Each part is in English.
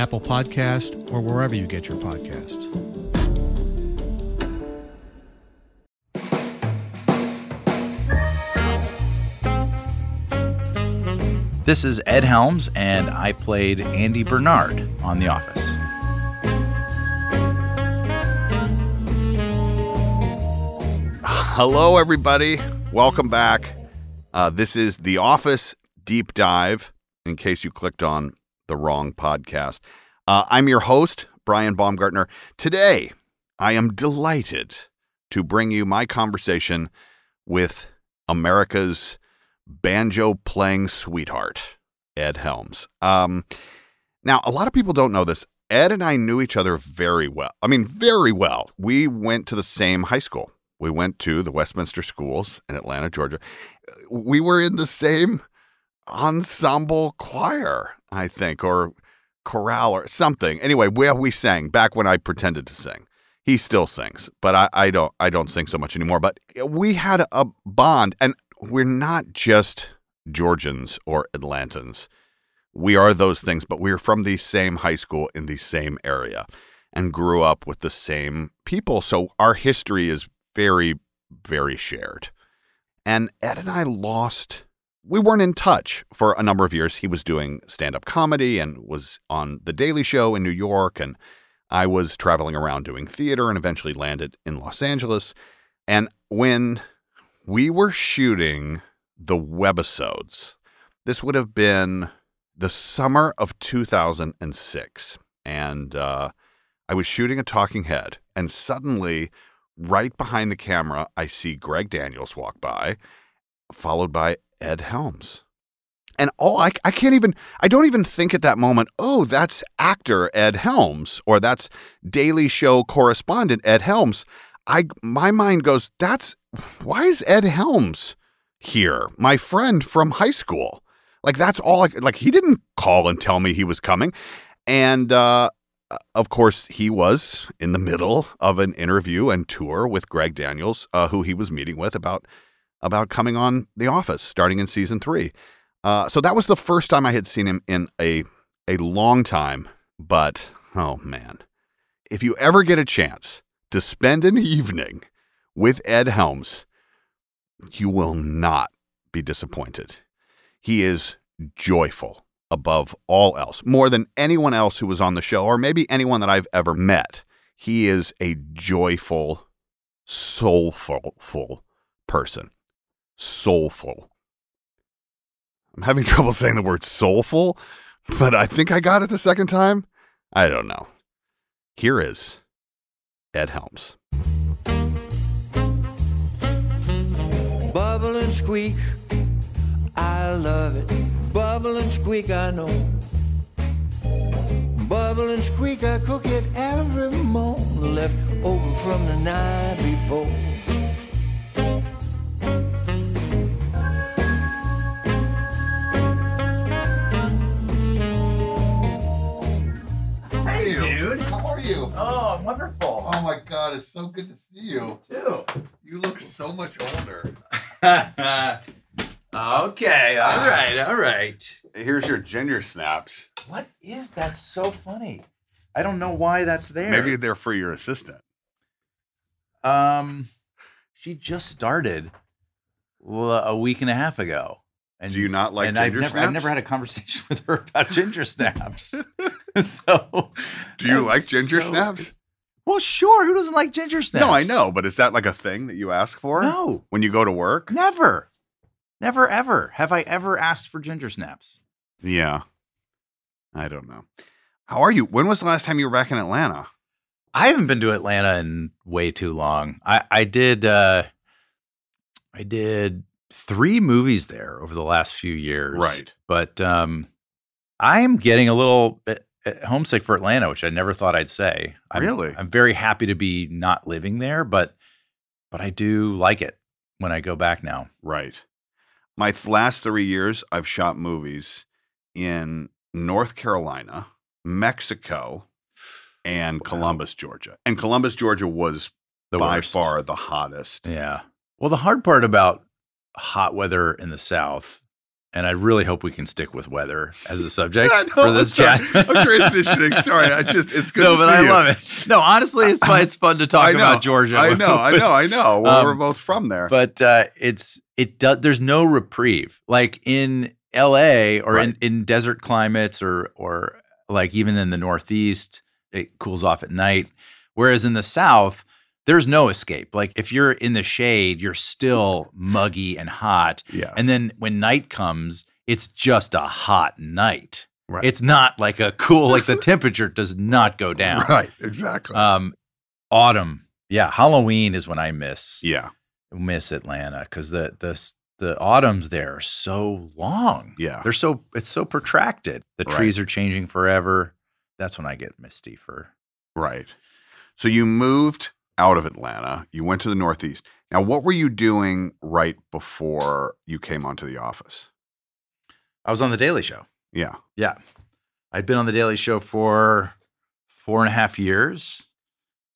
Apple Podcast, or wherever you get your podcasts. This is Ed Helms, and I played Andy Bernard on The Office. Hello, everybody. Welcome back. Uh, this is The Office Deep Dive, in case you clicked on the wrong podcast. Uh, I'm your host, Brian Baumgartner. Today, I am delighted to bring you my conversation with America's banjo playing sweetheart, Ed Helms. Um, now, a lot of people don't know this. Ed and I knew each other very well. I mean, very well. We went to the same high school. We went to the Westminster Schools in Atlanta, Georgia. We were in the same ensemble choir, I think, or chorale or something. Anyway, where we sang back when I pretended to sing. He still sings, but I, I don't I don't sing so much anymore. But eh, we had a bond, and we're not just Georgians or Atlantans. We are those things, but we're from the same high school in the same area and grew up with the same people. So our history is very, very shared. And Ed and I lost, we weren't in touch for a number of years. He was doing stand up comedy and was on The Daily Show in New York. And I was traveling around doing theater and eventually landed in Los Angeles. And when we were shooting the webisodes, this would have been the summer of 2006. And uh, I was shooting a talking head. And suddenly, right behind the camera, I see Greg Daniels walk by, followed by Ed Helms. And all I, I can't even, I don't even think at that moment, oh, that's actor Ed Helms or that's Daily Show correspondent Ed Helms. I, my mind goes, that's, why is Ed Helms here? My friend from high school. Like, that's all, I, like, he didn't call and tell me he was coming. And, uh, of course, he was in the middle of an interview and tour with Greg Daniels, uh, who he was meeting with about about coming on The Office, starting in season three. Uh, so that was the first time I had seen him in a a long time. But oh man, if you ever get a chance to spend an evening with Ed Helms, you will not be disappointed. He is joyful above all else, more than anyone else who was on the show, or maybe anyone that I've ever met. He is a joyful, soulful person. Soulful. I'm having trouble saying the word soulful. but I think I got it the second time. I don't know. Here is Ed Helms. Bubble and squeak, I love it. Bubble and squeak, I know. Bubble and squeak, I cook it every morning, left over from the night before. Dude. How are you? Oh, I'm wonderful. Oh my God, it's so good to see you. too. You look so much older. okay, all right, all right. Here's your ginger snaps. What is that so funny? I don't know why that's there. Maybe they're for your assistant. Um, she just started l- a week and a half ago. And Do you not like and I've ginger never, I've never had a conversation with her about ginger snaps. so, Do you like ginger so- snaps? Well, sure. Who doesn't like ginger snaps? No, I know, but is that like a thing that you ask for? No. When you go to work? Never, never, ever have I ever asked for ginger snaps. Yeah. I don't know. How are you? When was the last time you were back in Atlanta? I haven't been to Atlanta in way too long. I, I did uh I did three movies there over the last few years. Right. But um I am getting a little uh, uh, homesick for Atlanta, which I never thought I'd say. I'm, Really? I'm very happy to be not living there, but but I do like it when I go back now. Right. My th- last three years, I've shot movies in North Carolina, Mexico, and Columbus, Georgia. And Columbus, Georgia was The by worst. far the hottest. Yeah. Well, the hard part about hot weather in the South, and I really hope we can stick with weather as a subject I know, for this I'm chat. sorry. I'm transitioning. Sorry, I just it's good no, but I you. love it. No, honestly, it's fun. It's fun to talk know, about Georgia. I know, I know, I know. Well, Um, we're both from there. But uh, it's it does. There's no reprieve. Like in L.A. or in, in desert climates, or or like even in the Northeast, it cools off at night. Whereas in the South, there's no escape. Like if you're in the shade, you're still muggy and hot. Yeah. And then when night comes, it's just a hot night. Right. It's not like a cool. Like the temperature does not go down. Right, exactly. Um, autumn. Yeah, Halloween is when I miss yeah. miss Atlanta because the the the autumns there are so long. Yeah. they're so it's so protracted. The Right. trees are changing forever. That's when I get misty for. Right. So you moved out of Atlanta. You went to the Northeast. Now, what were you doing right before you came onto the office? I was on the Daily Show. Yeah. Yeah, I'd been on the Daily Show for four and a half years,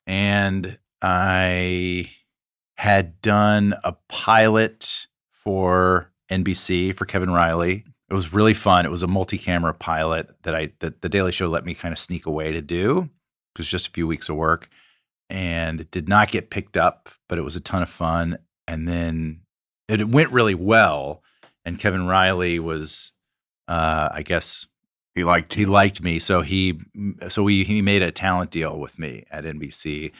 and I had done a pilot for NBC for Kevin Reilly. It was really fun. It was a multi-camera pilot that I that the Daily Show let me kind of sneak away to do. It was just a few weeks of work, and it did not get picked up, but it was a ton of fun. And then it went really well, and Kevin Reilly was, uh, I guess, He liked he you. liked me so he so we he made a talent deal with me at NBC.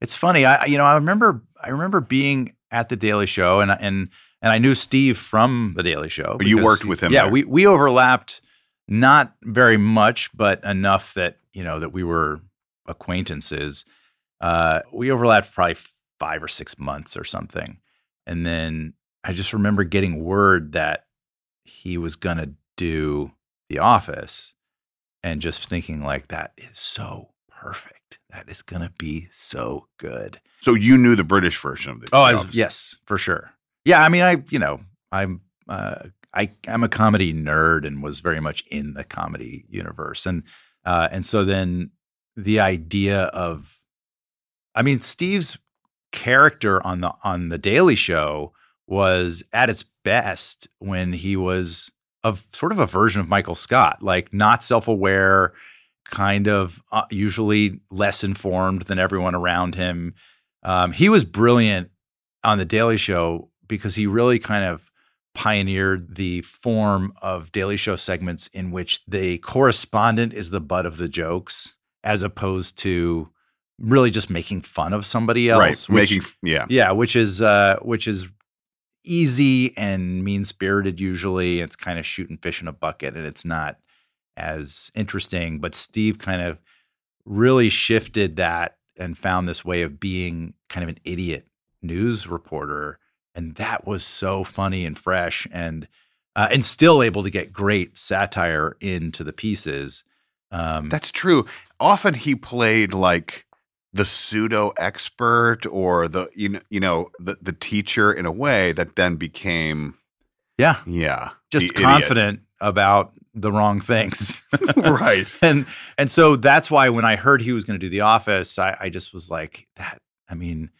It's funny, I you know I remember I remember being at the Daily Show and and and I knew Steve from the Daily Show. But you worked with him Yeah, there. we we overlapped not very much, but enough that you know that we were acquaintances. Uh, we overlapped probably five or six months or something, and then I just remember getting word that he was gonna do The Office, and just thinking like that is so perfect. That is gonna be so good. So you knew the British version of the. Oh, the I was, yes, for sure. Yeah, I mean, I you know, I'm uh, I I'm a comedy nerd and was very much in the comedy universe, and uh, and so then the idea of, I mean, Steve's character on the on the Daily Show was at its best when he was of sort of a version of Michael Scott, like not self aware, kind of uh, usually less informed than everyone around him. Um, he was brilliant on the Daily Show because he really kind of pioneered the form of Daily Show segments in which the correspondent is the butt of the jokes, as opposed to really just making fun of somebody else. Right, which- making f- yeah. yeah, which is uh, which is easy and mean spirited. Usually, it's kind of shooting fish in a bucket, and it's not as interesting. But Steve kind of really shifted that and found this way of being kind of an idiot news reporter, and that was so funny and fresh, and uh, and still able to get great satire into the pieces. Um, That's true. Often he played like the pseudo expert or the you know, you know the the teacher in a way that then became yeah. Yeah just the idiot. confident about the wrong things. Right. And and so that's why when i heard he was going to do the office I, I just was like that i mean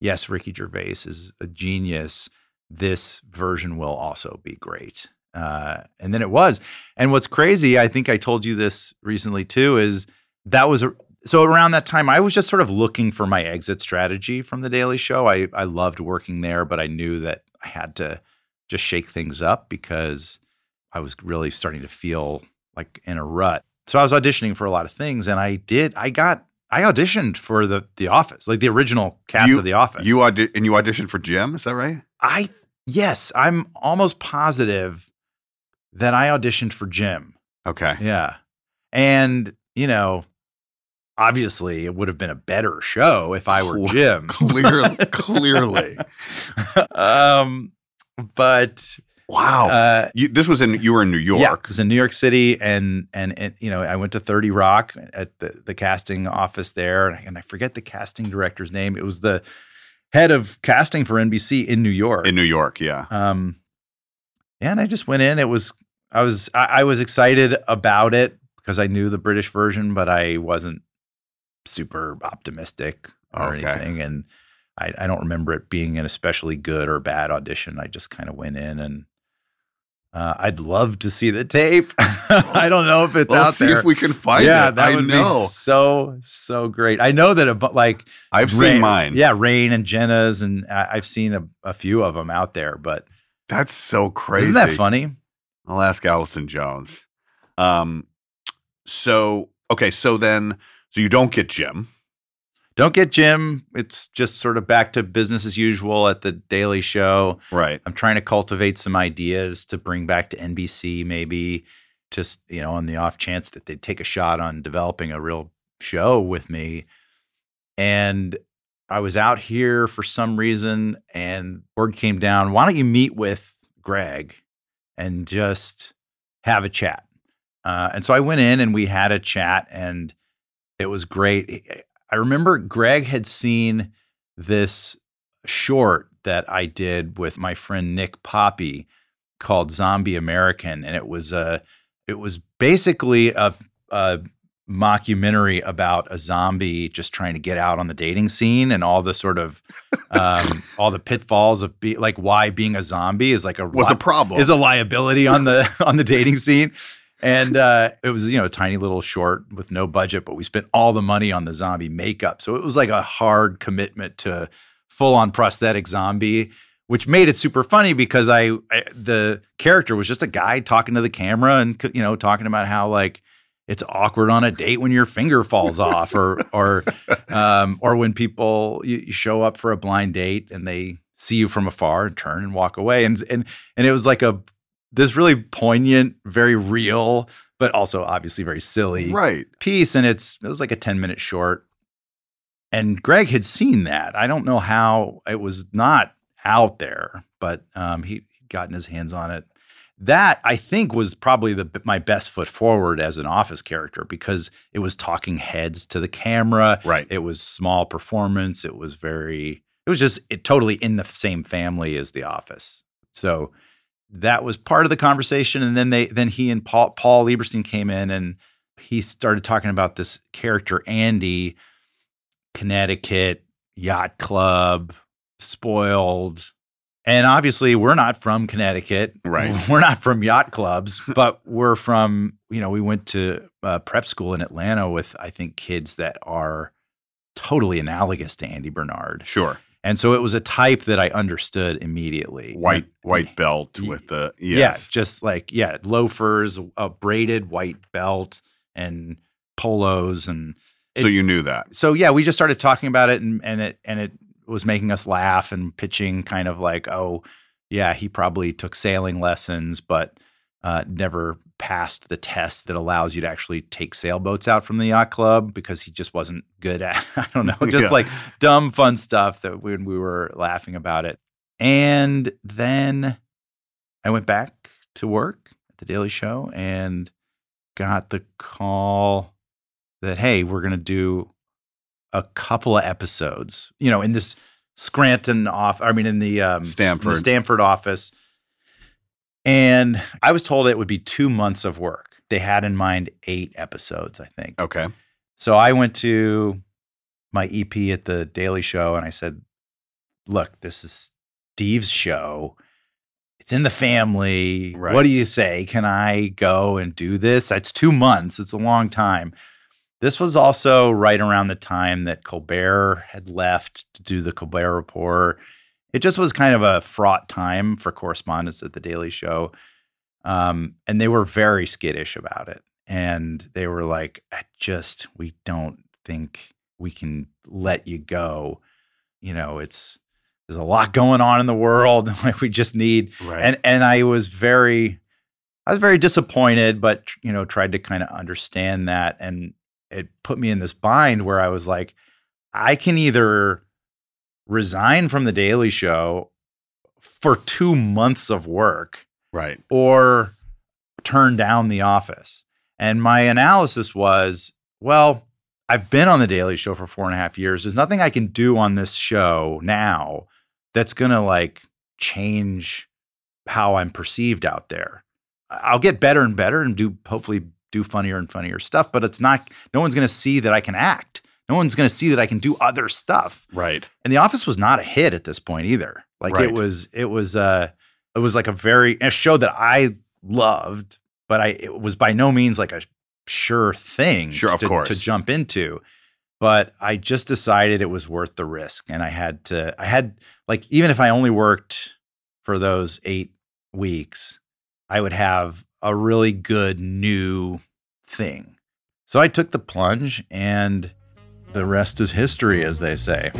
yes ricky gervais is a genius. This version will also be great. Uh, and then it was. And what's crazy i think i told you this recently too is that was a so around that time i was just sort of looking for my exit strategy from the daily show i i loved working there but i knew that i had to just shake things up because I was really starting to feel like in a rut. So I was auditioning for a lot of things and I did I got I auditioned for the the office, like the original cast you, of the office. You audi- and you auditioned for Jim, is that right? I yes, I'm almost positive that I auditioned for Jim. Okay. Yeah. And, you know, obviously it would have been a better show if I were Jim. Clearly clearly. um but wow, uh, you, this was in you were in New York. Yeah, it was in New York City, and and, and you know I went to Thirty Rock at the the casting office there, and I forget the casting director's name. It was the head of casting for NBC in New York. In New York, yeah. Um, and I just went in. It was I was I, I was excited about it because I knew the British version, but I wasn't super optimistic or Okay. anything, and. I, I don't remember it being an especially good or bad audition. I just kind of went in and uh, I'd love to see the tape. I don't know if it's Well, out see there. if we can find yeah, it. that I would know. be so so great. I know that about like I've seen Rainn- mine. Yeah, Rainn and Jenna's, and I- I've seen a, a few of them out there. But That's so crazy. isn't that funny? I'll ask Allison Jones. Um, so okay, so then, so you don't get Jim. Don't get Jim. It's just sort of back to business as usual at the Daily Show. Right. I'm trying to cultivate some ideas to bring back to NBC, maybe just, you know, on the off chance that they'd take a shot on developing a real show with me. And I was out here for some reason, and word came down why don't you meet with Greg and just have a chat? Uh, and so I went in and we had a chat, and it was great. I remember Greg had seen this short that I did with my friend Nick Poppy called Zombie American, and it was a it was basically a, a mockumentary about a zombie just trying to get out on the dating scene and all the sort of um, all the pitfalls of be like why being a zombie is like a Was a problem. is a liability on the on the dating scene. And uh, it was, you know, a tiny little short with no budget, but we spent all the money on the zombie makeup. So it was like a hard commitment to full on prosthetic zombie, which made it super funny because I, I the character was just a guy talking to the camera and you know talking about how like it's awkward on a date when your finger falls off or or um, or when people you, you show up for a blind date and they see you from afar and turn and walk away and and and it was like a this really poignant, very real, but also obviously very silly Right. piece. And it's it was like a 10 minute short. And Greg had seen that. I don't know how it was not out there, but um, he he'd gotten his hands on it. That I think was probably the my best foot forward as an office character because it was talking heads to the camera. Right. It was small performance. It was very. It was just it totally in the same family as The Office. So that was part of the conversation. And then they then he and Paul Paul Lieberstein came in and he started talking about this character Andy, Connecticut yacht club, spoiled. And obviously, we're not from Connecticut. Right. We're not from yacht clubs, but we're from, you know, we went to uh, prep school in Atlanta with, I think, kids that are totally analogous to Andy Bernard. Sure. And so it was a type that I understood immediately. White white belt with the Yeah, just like yeah, loafers, a braided white belt, and polos, and So you knew that. so yeah, we just started talking about it, and and it and it was making us laugh and pitching kind of like, oh yeah, he probably took sailing lessons, but uh, never passed the test that allows you to actually take sailboats out from the yacht club because he just wasn't good at I don't know, just Yeah. like dumb fun stuff that when we were laughing about it. And then I went back to work at the Daily Show and got the call that hey, we're going to do a couple of episodes, you know, in this Scranton off I mean in the um in the Stamford. Stamford office. And I was told it would be 2 months of work. They had in mind 8 episodes, I think. Okay. So I went to my EP at the Daily Show and I said, "Look, this is Steve's show. It's in the family. Right. What do you say? Can I go and do this? That's 2 months. It's a long time." This was also right around the time that Colbert had left to do the Colbert Report. It just was kind of a fraught time for correspondents at the Daily Show. Um, and they were very skittish about it. And they were like, I just, we don't think we can let you go. You know, it's, there's a lot going on in the world. Like we just need, Right. and, and I was very, I was very disappointed, but, you know, tried to kind of understand that. And it put me in this bind where I was like, I can either resign from the Daily Show for two months of work Right. or turn down the office. And my analysis was, well, I've been on the Daily Show for four and a half years. There's nothing I can do on this show now that's going to like change how I'm perceived out there. I'll get better and better and do hopefully do funnier and funnier stuff, but it's not, no one's going to see that I can act. No one's going to see that I can do other stuff. Right. And The Office was not a hit at this point either. Like Right. it was, it was, uh, it was like a very a show that I loved, but I it was by no means like a sure thing Sure, of course. to jump into. But I just decided it was worth the risk, and I had to. I had like even if I only worked for those eight weeks, I would have a really good new thing. So I took the plunge, and the rest is history, as they say.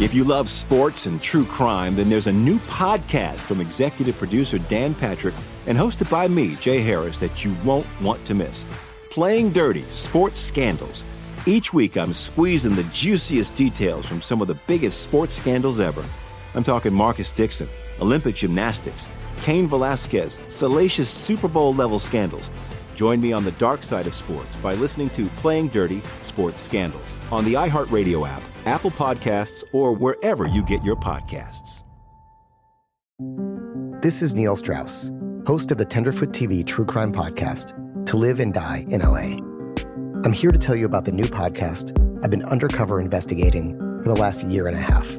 If you love sports and true crime, then there's a new podcast from executive producer Dan Patrick and hosted by me, Jay Harris, that you won't want to miss. Playing Dirty Sports Scandals. Each week, I'm squeezing the juiciest details from some of the biggest sports scandals ever. I'm talking Marcus Dixon, Olympic gymnastics, Cain Velasquez, salacious Super Bowl level scandals. Join me on the dark side of sports by listening to Playing Dirty Sports Scandals on the iHeartRadio app, Apple Podcasts, or wherever you get your podcasts. This is Neil Strauss, host of the Tenderfoot TV True Crime Podcast, To Live and Die in LA. I'm here to tell you about the new podcast I've been undercover investigating for the last year and a half.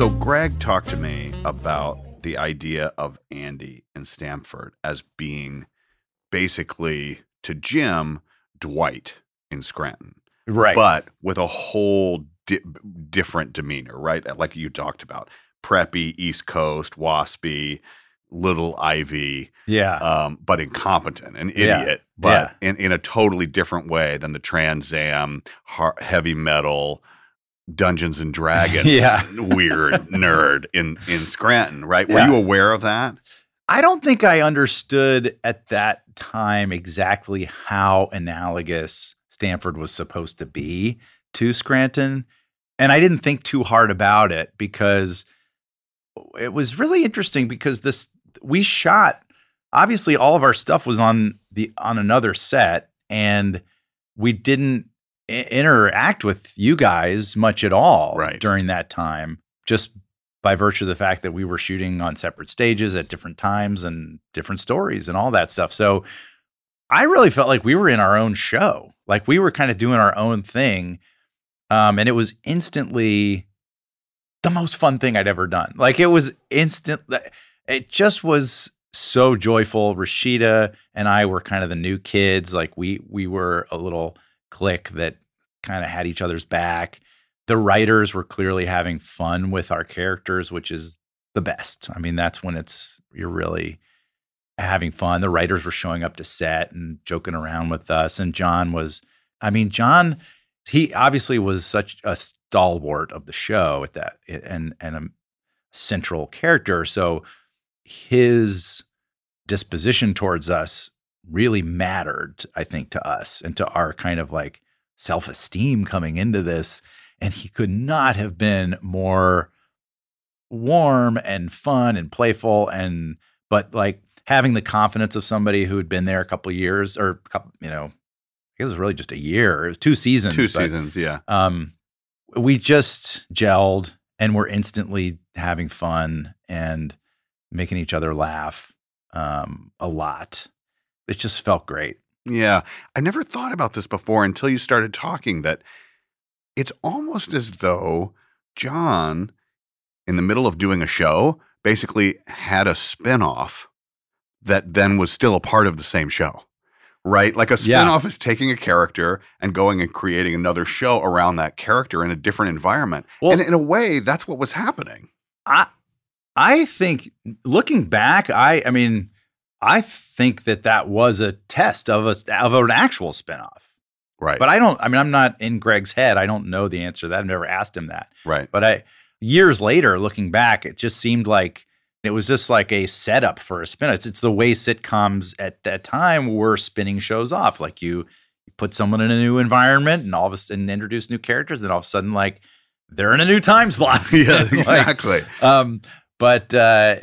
So Greg talked to me about the idea of Andy and Stamford as being basically to Jim Dwight in Scranton. Right. But with a whole di- different demeanor, right? Like you talked about. Preppy, East Coast, waspy, little Ivy. Yeah. Um, but incompetent, an Yeah. idiot, but in, in a totally different way than the Trans Am, heavy metal, Dungeons and Dragons Yeah. weird nerd in in Scranton, right? Were Yeah. you aware of that? I don't think I understood at that time exactly how analogous Stamford was supposed to be to Scranton. And I didn't think too hard about it because it was really interesting because this we shot obviously all of our stuff was on the on another set and we didn't interact with you guys much at all Right. during that time just by virtue of the fact that we were shooting on separate stages at different times and different stories and all that stuff. So I really felt like we were in our own show. Like we were kind of doing our own thing. Um, and it was instantly the most fun thing I'd ever done. Like it was instant. It just was so joyful. Rashida and I were kind of the new kids. Like we we were a little clique that kind of had each other's back. The writers were clearly having fun with our characters, which is the best. I mean, that's when it's you're really having fun. The writers were showing up to set and joking around with us. And John was, I mean, John, he obviously was such a stalwart of the show at that and and a central character. So his disposition towards us really mattered, I think, to us and to our kind of like self-esteem coming into this. And he could not have been more warm and fun and playful and but like having the confidence of somebody who had been there a couple of years or a couple, you know, I guess it was really just a year. It was two seasons. Two but, seasons, yeah. Um, we just gelled and we're instantly having fun and making each other laugh um, a lot. It just felt great. Yeah. I never thought about this before until you started talking that it's almost as though John, in the middle of doing a show, basically had a spinoff that then was still a part of the same show. Right? Like a Yeah. spinoff is taking a character and going and creating another show around that character in a different environment. Well- and in a way, that's what was happening. I I think looking back, I I mean, I think that that was a test of a of an actual spinoff. Right. But I don't. I mean, I'm not in Greg's head. I don't know the answer to that. I've never asked him that. Right. But I years later, looking back, it just seemed like it was just like a setup for a spin. It's it's the way sitcoms at that time were spinning shows off. Like you, you put someone in a new environment and all of a sudden introduce new characters, and all of a sudden like they're in a new time slot. Yeah, Like, exactly. um, but uh,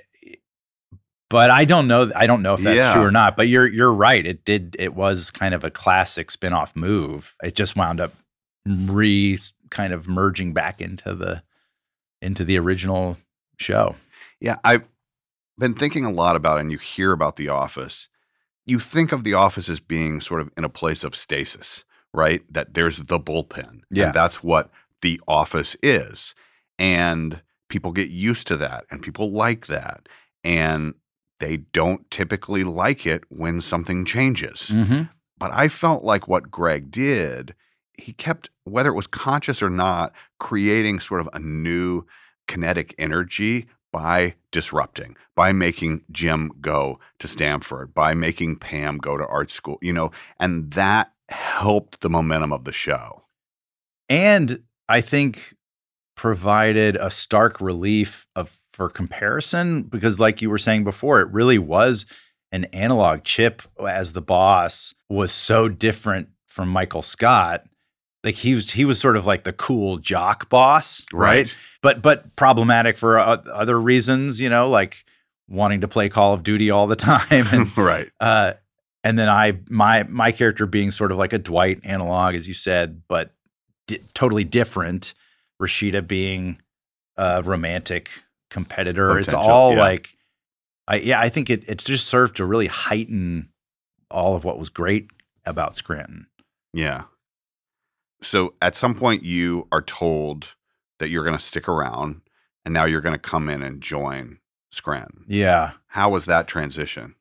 but I don't know. I don't know if that's Yeah. true or not. But you're you're right. It did. It was kind of a classic spin-off move. It just wound up re kind of merging back into the into the original show. Yeah, I've been thinking a lot about, it, and you hear about The Office. You think of The Office as being sort of in a place of stasis, right? That there's the bullpen. Yeah. And that's what The Office is. And people get used to that, and people like that. And they don't typically like it when something changes. Mm-hmm. But I felt like what Greg did, he kept, whether it was conscious or not, creating sort of a new kinetic energy by disrupting, by making Jim go to Stamford, by making Pam go to art school, you know, and that helped the momentum of the show. and I think provided a stark relief of for comparison because like you were saying before it really was an analog chip as the boss was so different from Michael Scott like he was he was sort of like the cool jock boss right, Right. but but problematic for o- other reasons you know like wanting to play Call of Duty all the time and right. uh, and then I my my character being sort of like a Dwight analog, as you said, but di- totally different. Rashida being a romantic competitor. it's all yeah. like, I yeah, I think it it just served to really heighten all of what was great about Scranton. Yeah. So at some point, you are told that you're going to stick around and now you're going to come in and join Scranton. Yeah. How was that transition?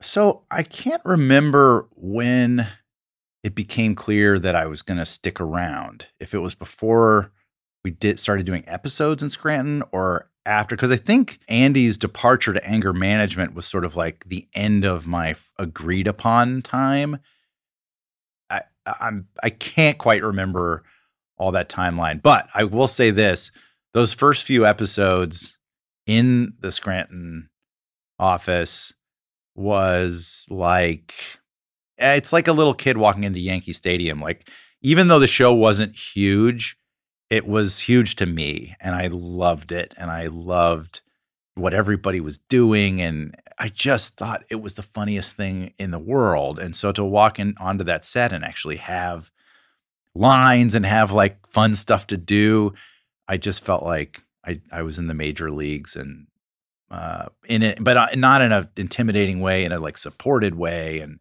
So I can't remember when it became clear that I was going to stick around. If it was before we did started doing episodes in Scranton or after because I think Andy's departure to anger management was sort of like the end of my agreed upon time. I I'm I can't quite remember all that timeline, but I will say this, those first few episodes in the Scranton office was like eh, it's like a little kid walking into Yankee Stadium. Like even though the show wasn't huge, it was huge to me and I loved it and I loved what everybody was doing and I just thought it was the funniest thing in the world. And so to walk in onto that set and actually have lines and have like fun stuff to do, I just felt like I I was in the major leagues and uh, in it, but uh, not in a intimidating way, in a like supported way. And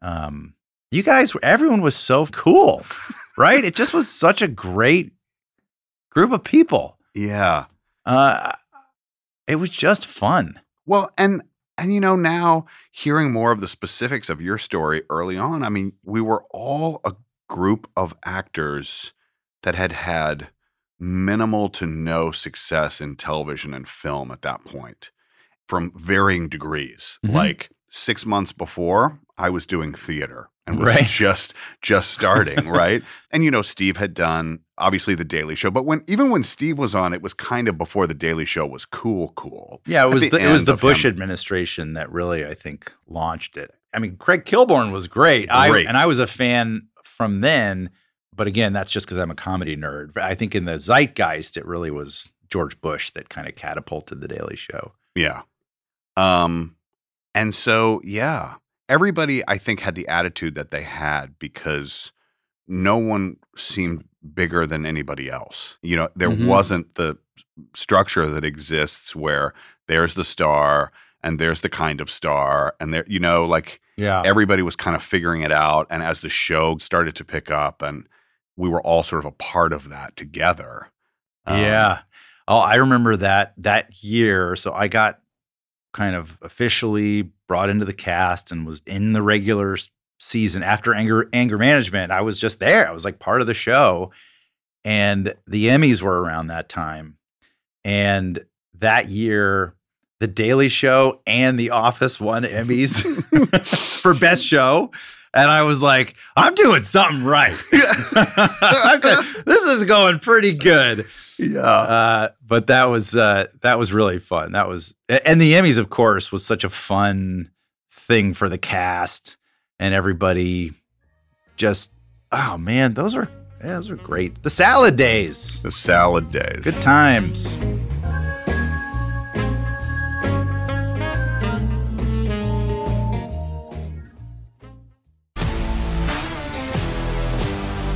um, you guys, everyone was so cool, right? It just was such a great group of people. Yeah. Uh, it was just fun. Well, and and you know now hearing more of the specifics of your story early on, I mean, we were all a group of actors that had had minimal to no success in television and film at that point from varying degrees. Mhm. Like 6 months before, I was doing theater and was Right. just just starting, right? And you know, Steve had done obviously the Daily Show, but when even when Steve was on, it was kind of before the Daily Show was cool cool. Yeah, it was the, it was the Bush him. administration that really, I think, launched it. I mean, Craig Kilborn was great. I Great. and I was a fan from then, but again, that's just because I'm a comedy nerd. I think in the zeitgeist, it really was George Bush that kind of catapulted the Daily Show. Yeah. Um and so yeah, everybody I think had the attitude that they had because no one seemed bigger than anybody else. You know, there Mhm. wasn't the structure that exists where there's the star and there's the kind of star and there you know like Yeah. everybody was kind of figuring it out and as the show started to pick up and we were all sort of a part of that together. Um, yeah. Oh, I remember that that year. So I got kind of officially brought into the cast and was in the regular season after anger anger management. I was just there. I was like part of the show. And the Emmys were around that time. And that year, The Daily Show and The Office won Emmys for best show. And I was like, I'm doing something right. Okay, this is going pretty good. Yeah. Uh, but that was uh, that was really fun. That was and the Emmys, of course, was such a fun thing for the cast and everybody. Just oh man, those are yeah, those are great. The salad days, The salad days. good times.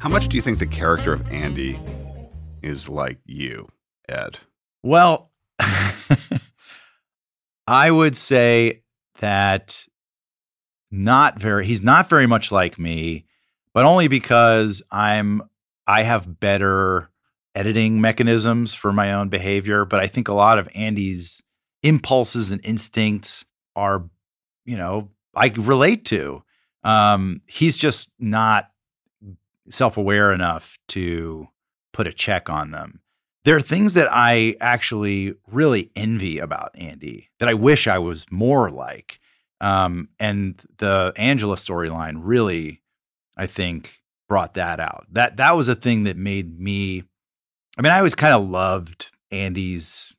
How much do you think the character of Andy is like you, Ed? Well, I would say that not very he's not very much like me, but only because I'm I have better editing mechanisms for my own behavior, but I think a lot of Andy's impulses and instincts are, you know, I relate to. Um, he's just not self-aware enough to put a check on them. There are things that I actually really envy about Andy that I wish I was more like. Um, and the Angela storyline really, I think, brought that out. That that was a thing that made me. I mean, I always kind of loved Andy's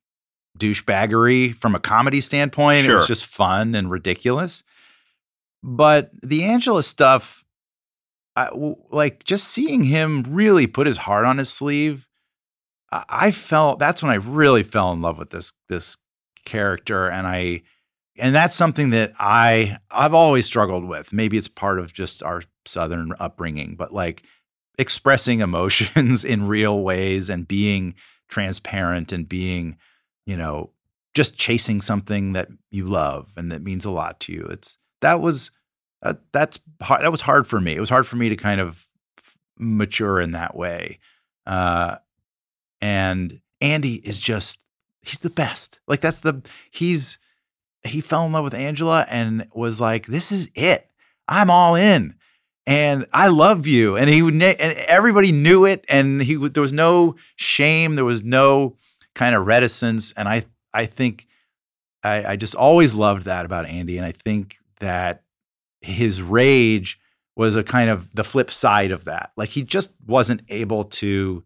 douchebaggery from a comedy standpoint. It was just fun and ridiculous. But the Angela stuff, I, like just seeing him really put his heart on his sleeve, I, I felt that's when I really fell in love with this this character, and I and that's something that I I've always struggled with. Maybe it's part of just our southern upbringing, but like expressing emotions in real ways and being transparent and being, you know, just chasing something that you love and that means a lot to you. It's that was uh, that's hard, that was hard for me. It was hard for me to kind of mature in that way. Uh, and Andy is just he's the best. Like that's the he's he fell in love with Angela and was like, "This is it. I'm all in." And I love you, and he would, and everybody knew it, and he there was no shame, there was no kind of reticence, and I I think I, I just always loved that about Andy, and I think that his rage was a kind of the flip side of that. Like he just wasn't able to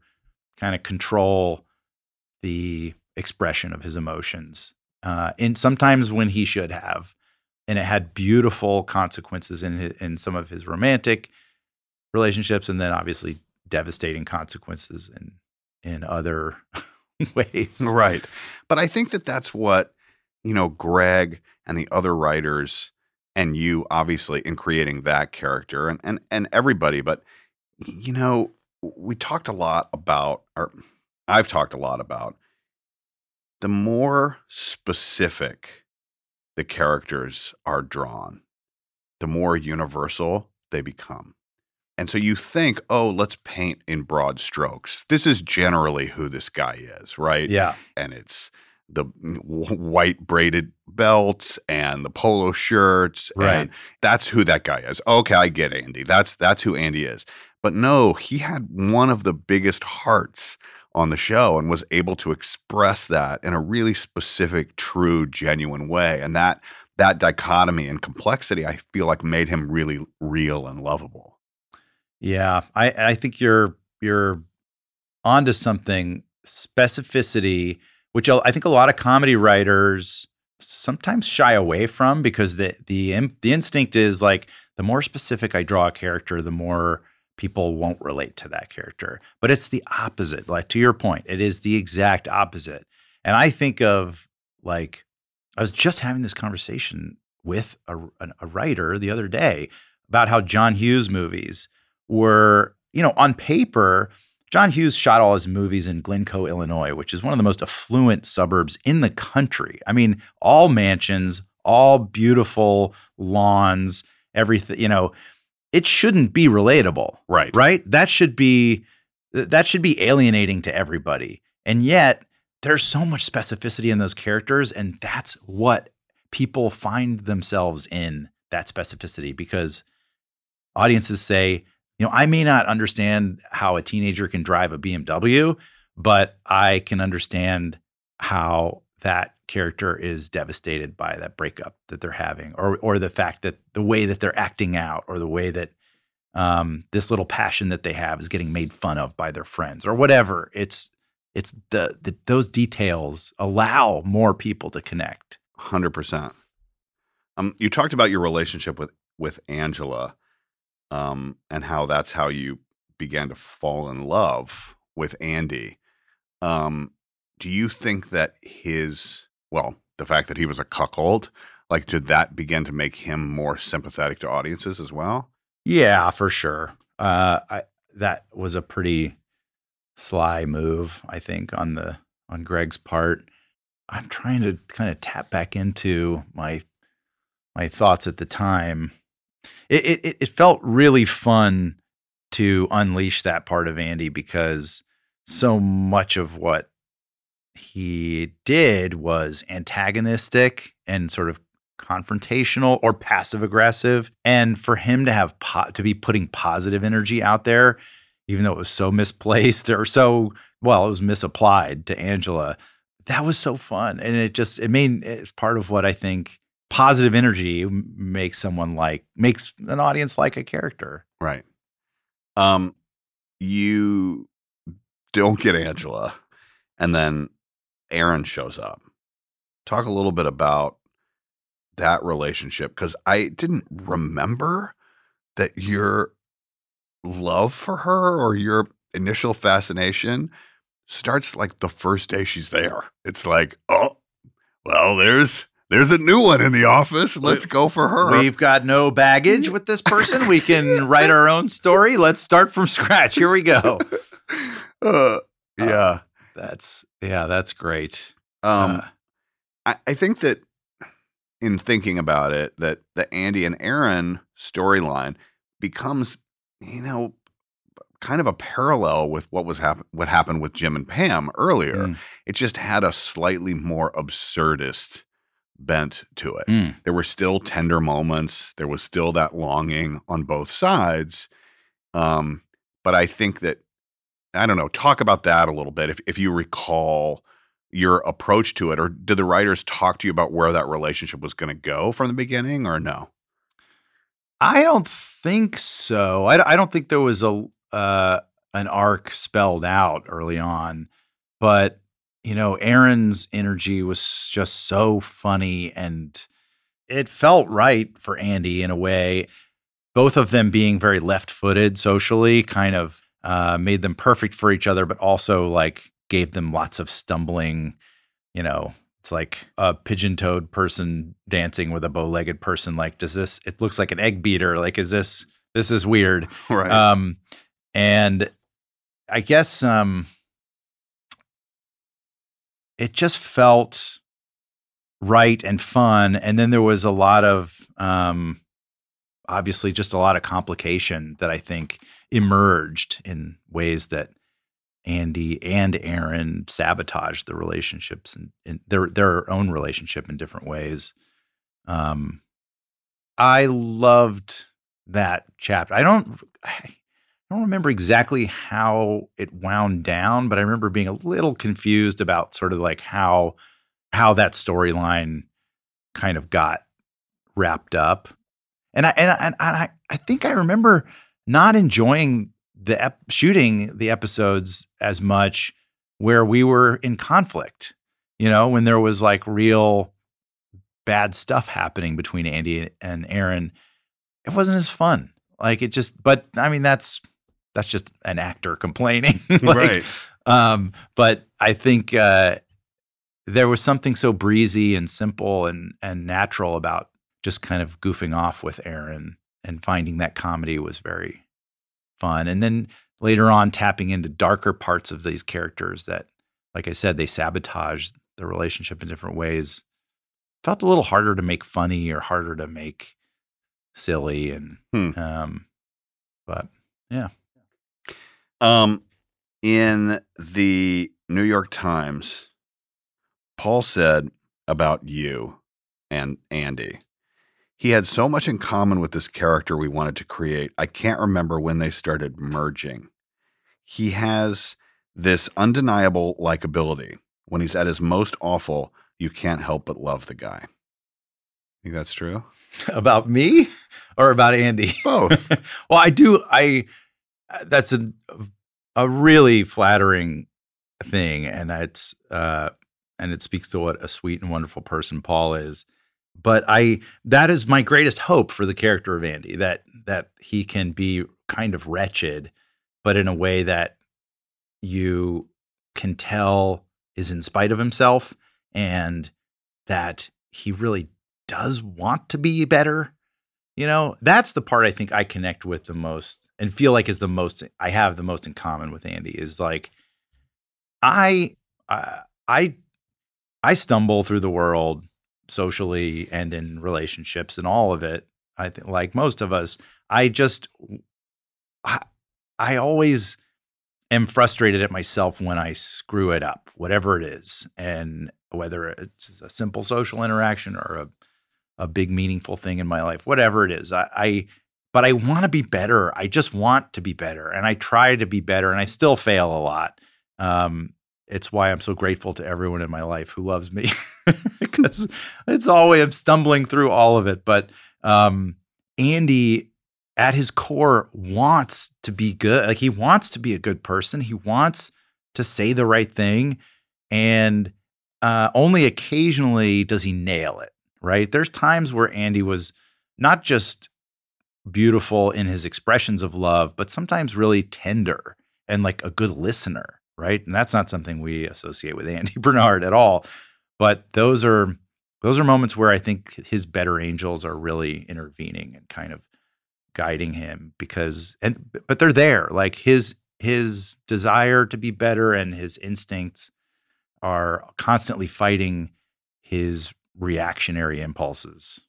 kind of control the expression of his emotions. Uh, and sometimes when he should have, and it had beautiful consequences in his, in some of his romantic relationships, and then obviously devastating consequences in in other ways. Right, but I think that that's what you know, Greg and the other writers, and you obviously in creating that character, and and and everybody. But you know, we talked a lot about, or I've talked a lot about the more specific the characters are drawn, the more universal they become. And so you think, oh, let's paint in broad strokes. This is generally who this guy is, right? Yeah. And it's the white braided belts and the polo shirts. Right. And that's who that guy is. Okay, I get Andy. That's that's who Andy is. But no, he had one of the biggest hearts on the show and was able to express that in a really specific, true, genuine way. And that that dichotomy and complexity, I feel like made him really real and lovable. Yeah, I I think you're you're onto something. Specificity, which I think a lot of comedy writers sometimes shy away from because the the the instinct is like the more specific I draw a character, the more people won't relate to that character. But it's the opposite. Like to your point, it is the exact opposite. And I think of like, I was just having this conversation with a, a writer the other day about how John Hughes movies were, you know, on paper, John Hughes shot all his movies in Glencoe, Illinois, which is one of the most affluent suburbs in the country. I mean, all mansions, all beautiful lawns, everything, you know, it shouldn't be relatable. Right. Right? That should be that should be alienating to everybody. And yet there's so much specificity in those characters and that's what people find themselves in that specificity because audiences say, you know, I may not understand how a teenager can drive a BMW, but I can understand how that character is devastated by that breakup that they're having or or the fact that the way that they're acting out or the way that um, this little passion that they have is getting made fun of by their friends or whatever. It's it's the, the those details allow more people to connect. 100% um, you talked about your relationship with with angela um, and how that's how you began to fall in love with andy um, do you think that his well the fact that he was a cuckold like did that begin to make him more sympathetic to audiences as well? Yeah for sure. Uh I, that was a pretty sly move i think on the on greg's part. I'm trying to kind of tap back into my my thoughts at the time it it, it felt really fun to unleash that part of andy because so much of what he did was antagonistic and sort of confrontational or passive aggressive. And for him to have po- to be putting positive energy out there even though it was so misplaced or so well it was misapplied to Angela that was so fun. And it just it made it's part of what I think positive energy makes someone like makes an audience like a character right um you don't get Angela and then Erin shows up. Talk a little bit about that relationship because I didn't remember that your love for her or your initial fascination starts like the first day she's there. It's like, oh, well, there's there's a new one in the office. Let's go for her. We've got no baggage with this person. We can write our own story. Let's start from scratch. Here we go. Uh, yeah, that's yeah, that's great. Um, I, I think that in thinking about it, that the Andy and Erin storyline becomes, you know, kind of a parallel with what was happen what happened with Jim and Pam earlier. Mm. It just had a slightly more absurdist bent to it. Mm. There were still tender moments. There was still that longing on both sides. Um, but I think that I don't know. Talk about that a little bit, if if you recall your approach to it, or did the writers talk to you about where that relationship was going to go from the beginning, or no? I don't think so. I, I don't think there was a uh, an arc spelled out early on, but you know, Erin's energy was just so funny and it felt right for Andy in a way. Both of them being very left-footed socially kind of uh, made them perfect for each other, but also like gave them lots of stumbling. You know, it's like a pigeon-toed person dancing with a bow-legged person. Like, does this? It looks like an egg beater. Like, is this? This is weird. Right. Um, and I guess um, it just felt right and fun. And then there was a lot of um, obviously just a lot of complication that I think emerged in ways that Andy and Erin sabotaged the relationships and, and their their own relationship in different ways. Um, I loved that chapter. I don't I don't remember exactly how it wound down, but I remember being a little confused about sort of like how how that storyline kind of got wrapped up. And I and I, and I I think I remember not enjoying the ep- shooting the episodes as much where we were in conflict. You know, when there was like real bad stuff happening between Andy and Erin, it wasn't as fun. Like it just but I mean that's that's just an actor complaining. like, Right. Um but I think uh there was something so breezy and simple and and natural about just kind of goofing off with Erin and finding that comedy was very fun. And then later on tapping into darker parts of these characters that like I said they sabotage the relationship in different ways. Felt a little harder to make funny or harder to make silly and Hmm. um but yeah. Um, in the New York Times, Paul said about you and Andy. He had so much in common with this character we wanted to create. I can't remember when they started merging. He has this undeniable likability. When he's at his most awful, you can't help but love the guy. Think that's true? about me or about Andy? Both. well, I do. I that's a a really flattering thing, and it's uh, and it speaks to what a sweet and wonderful person Paul is. But I that is my greatest hope for the character of Andy that that he can be kind of wretched, but in a way that you can tell is in spite of himself and that he really does want to be better. You know, that's the part I think I connect with the most and feel like is the most I have the most in common with Andy is like I I I, I stumble through the world socially and in relationships and all of it. I think like most of us, I just I, I always am frustrated at myself when I screw it up, whatever it is, and whether it's a simple social interaction or a a big meaningful thing in my life, whatever it is. I, I but I want to be better. I just want to be better, and I try to be better, and I still fail a lot. Um, it's why I'm so grateful to everyone in my life who loves me because it's always I'm stumbling through all of it. But um, Andy, at his core, wants to be good. Like he wants to be a good person. He wants to say the right thing, and uh, only occasionally does he nail it. Right? There's times where Andy was not just beautiful in his expressions of love, but sometimes really tender and like a good listener. right? And that's not something we associate with Andy Bernard at all. But those are those are moments where I think his better angels are really intervening and kind of guiding him because and but they're there. Like his his desire to be better and his instincts are constantly fighting his reactionary impulses.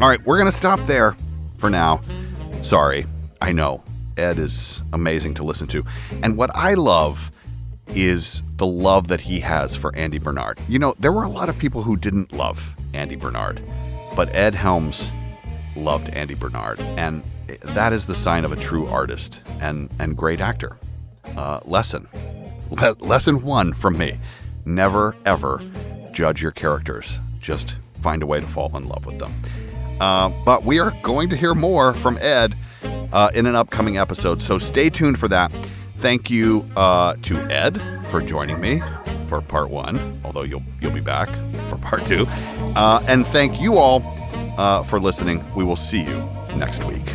All right, we're going to stop there for now. Sorry, I know. Ed is amazing to listen to. And what I love is the love that he has for Andy Bernard. You know, there were a lot of people who didn't love Andy Bernard, but Ed Helms loved Andy Bernard. And that is the sign of a true artist and, and great actor. Uh, lesson. Le- lesson one from me never, ever judge your characters. Just find a way to fall in love with them. Uh, but we are going to hear more from Ed uh, in an upcoming episode, so stay tuned for that. Thank you uh, to Ed for joining me for part one, although you'll you'll be back for part two. Uh, and thank you all uh, for listening. We will see you next week.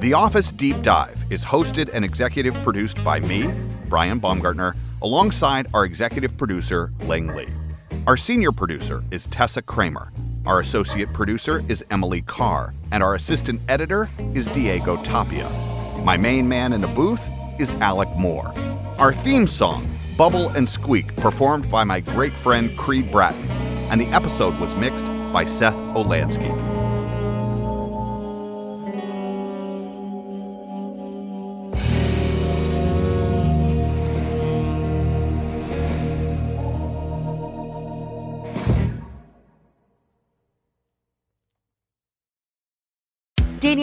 The Office Deep Dive is hosted and executive produced by me, Brian Baumgartner, alongside our executive producer, Ling Lee. Our senior producer is Tessa Kramer. Our associate producer is Emily Carr, and our assistant editor is Diego Tapia. My main man in the booth is Alec Moore. Our theme song, Bubble and Squeak, performed by my great friend Creed Bratton, and the episode was mixed by Seth Olansky.